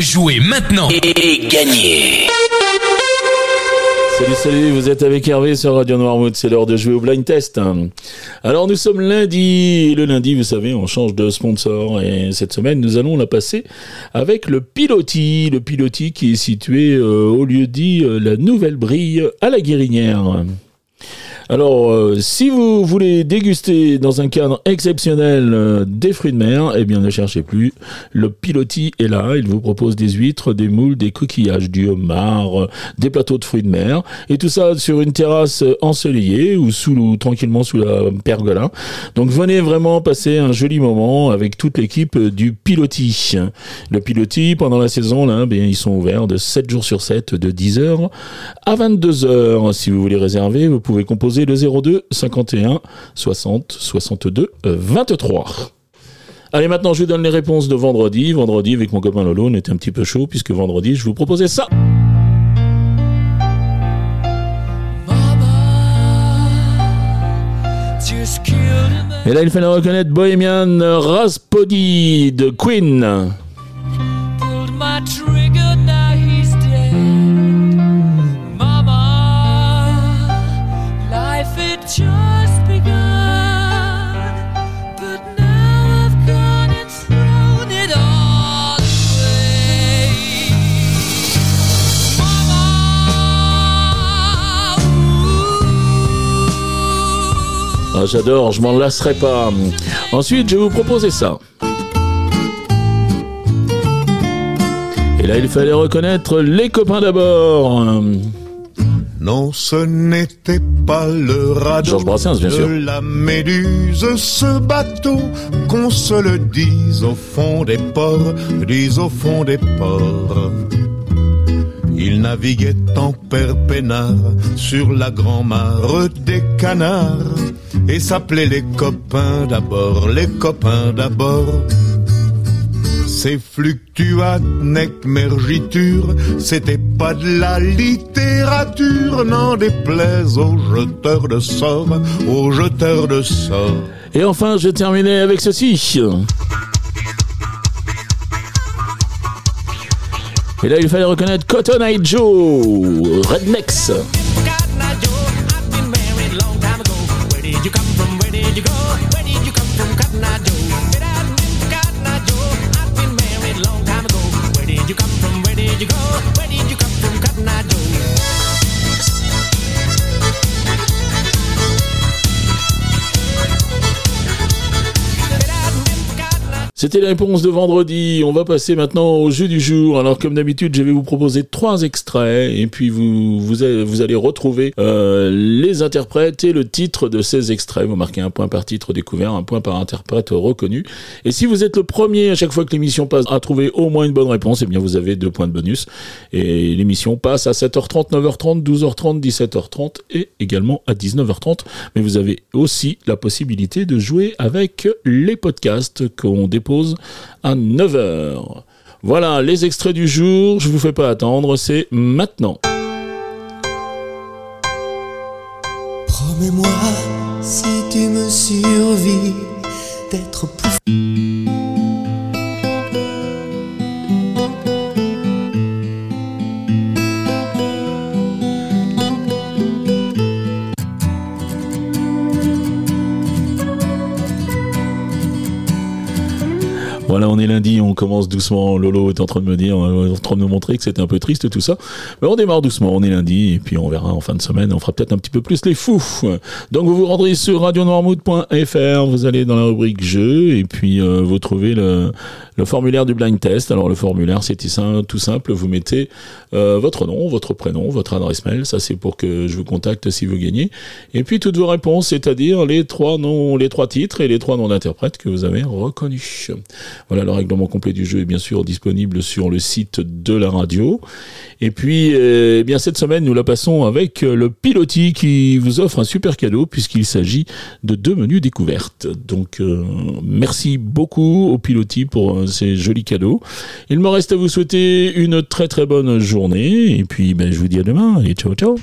Jouez maintenant et, gagnez Salut, salut, vous êtes avec Hervé sur Radio Noirmouth, c'est l'heure de jouer au blind test. Alors nous sommes lundi, le lundi vous savez on change de sponsor et cette semaine nous allons la passer avec le Piloti, le Piloti qui est situé euh, au lieu dit euh, la Nouvelle Brille à la Guérinière. Alors, euh, si vous voulez déguster dans un cadre exceptionnel euh, des fruits de mer, eh bien ne cherchez plus. Le Piloti est là. Il vous propose des huîtres, des moules, des coquillages, du homard, euh, des plateaux de fruits de mer. Et tout ça sur une terrasse ensoleillée ou sous, tranquillement sous la pergola. Donc venez vraiment passer un joli moment avec toute l'équipe du Piloti. Le Piloti, pendant la saison, là, bien, ils sont ouverts de 7 jours sur 7, de 10h à 22h. Si vous voulez réserver, vous pouvez composer le 02 51 60 62 23. Allez, maintenant, je vous donne les réponses de vendredi. Vendredi, avec mon copain Lolo, on était un petit peu chaud, puisque vendredi, je vous proposais ça. Et là, il fallait reconnaître Bohemian Rhapsody de Queen. Ah, j'adore, je m'en lasserai pas. Ensuite, je vais vous proposer ça. Et là, il fallait reconnaître les copains d'abord. Non, ce n'était pas le radeau de la méduse, ce bateau, qu'on se le dise au fond des ports, dise au fond des ports. Il naviguait en père sur la grand-mare des canards et s'appelait les copains d'abord, les copains d'abord. Ces fluctuates mergitures, c'était pas de la littérature, n'en déplaise aux jeteurs de sorts, aux jeteurs de sorts. Et enfin, je terminais avec ceci. Et là, il fallait reconnaître Cotton Eye Joe, Rednecks. C'était la réponse de vendredi. On va passer maintenant au jeu du jour. Alors comme d'habitude, je vais vous proposer trois extraits et puis vous allez retrouver euh, les interprètes et le titre de ces extraits. Vous marquez un point par titre découvert, un point par interprète reconnu. Et si vous êtes le premier à chaque fois que l'émission passe à trouver au moins une bonne réponse, eh bien vous avez deux points de bonus. Et l'émission passe à 7h30, 9h30, 12h30, 17h30 et également à 19h30. Mais vous avez aussi la possibilité de jouer avec les podcasts qu'on dépose à 9h. Voilà les extraits du jour, je vous fais pas attendre, c'est maintenant. Promets-moi si tu me survis d'être plus Voilà, on est lundi, on commence doucement. Lolo est en train de me dire, euh, en train de me montrer que c'était un peu triste tout ça. Mais on démarre doucement, on est lundi, et puis on verra en fin de semaine, on fera peut-être un petit peu plus les fous. Donc vous vous rendrez sur radionoirmood.fr, vous allez dans la rubrique jeux, et puis euh, vous trouvez le, le formulaire du blind test. Alors le formulaire, c'est tout simple, vous mettez euh, votre nom, votre prénom, votre adresse mail, ça c'est pour que je vous contacte si vous gagnez. Et puis toutes vos réponses, c'est-à-dire les trois noms, les trois titres et les trois noms d'interprètes que vous avez reconnus. Voilà, le règlement complet du jeu est bien sûr disponible sur le site de la radio. Et puis, eh bien cette semaine, nous la passons avec le Piloti qui vous offre un super cadeau puisqu'il s'agit de deux menus découvertes. Donc, euh, merci beaucoup au Piloti pour euh, ces jolis cadeaux. Il me reste à vous souhaiter une très très bonne journée. Et puis, ben, je vous dis à demain et ciao ciao.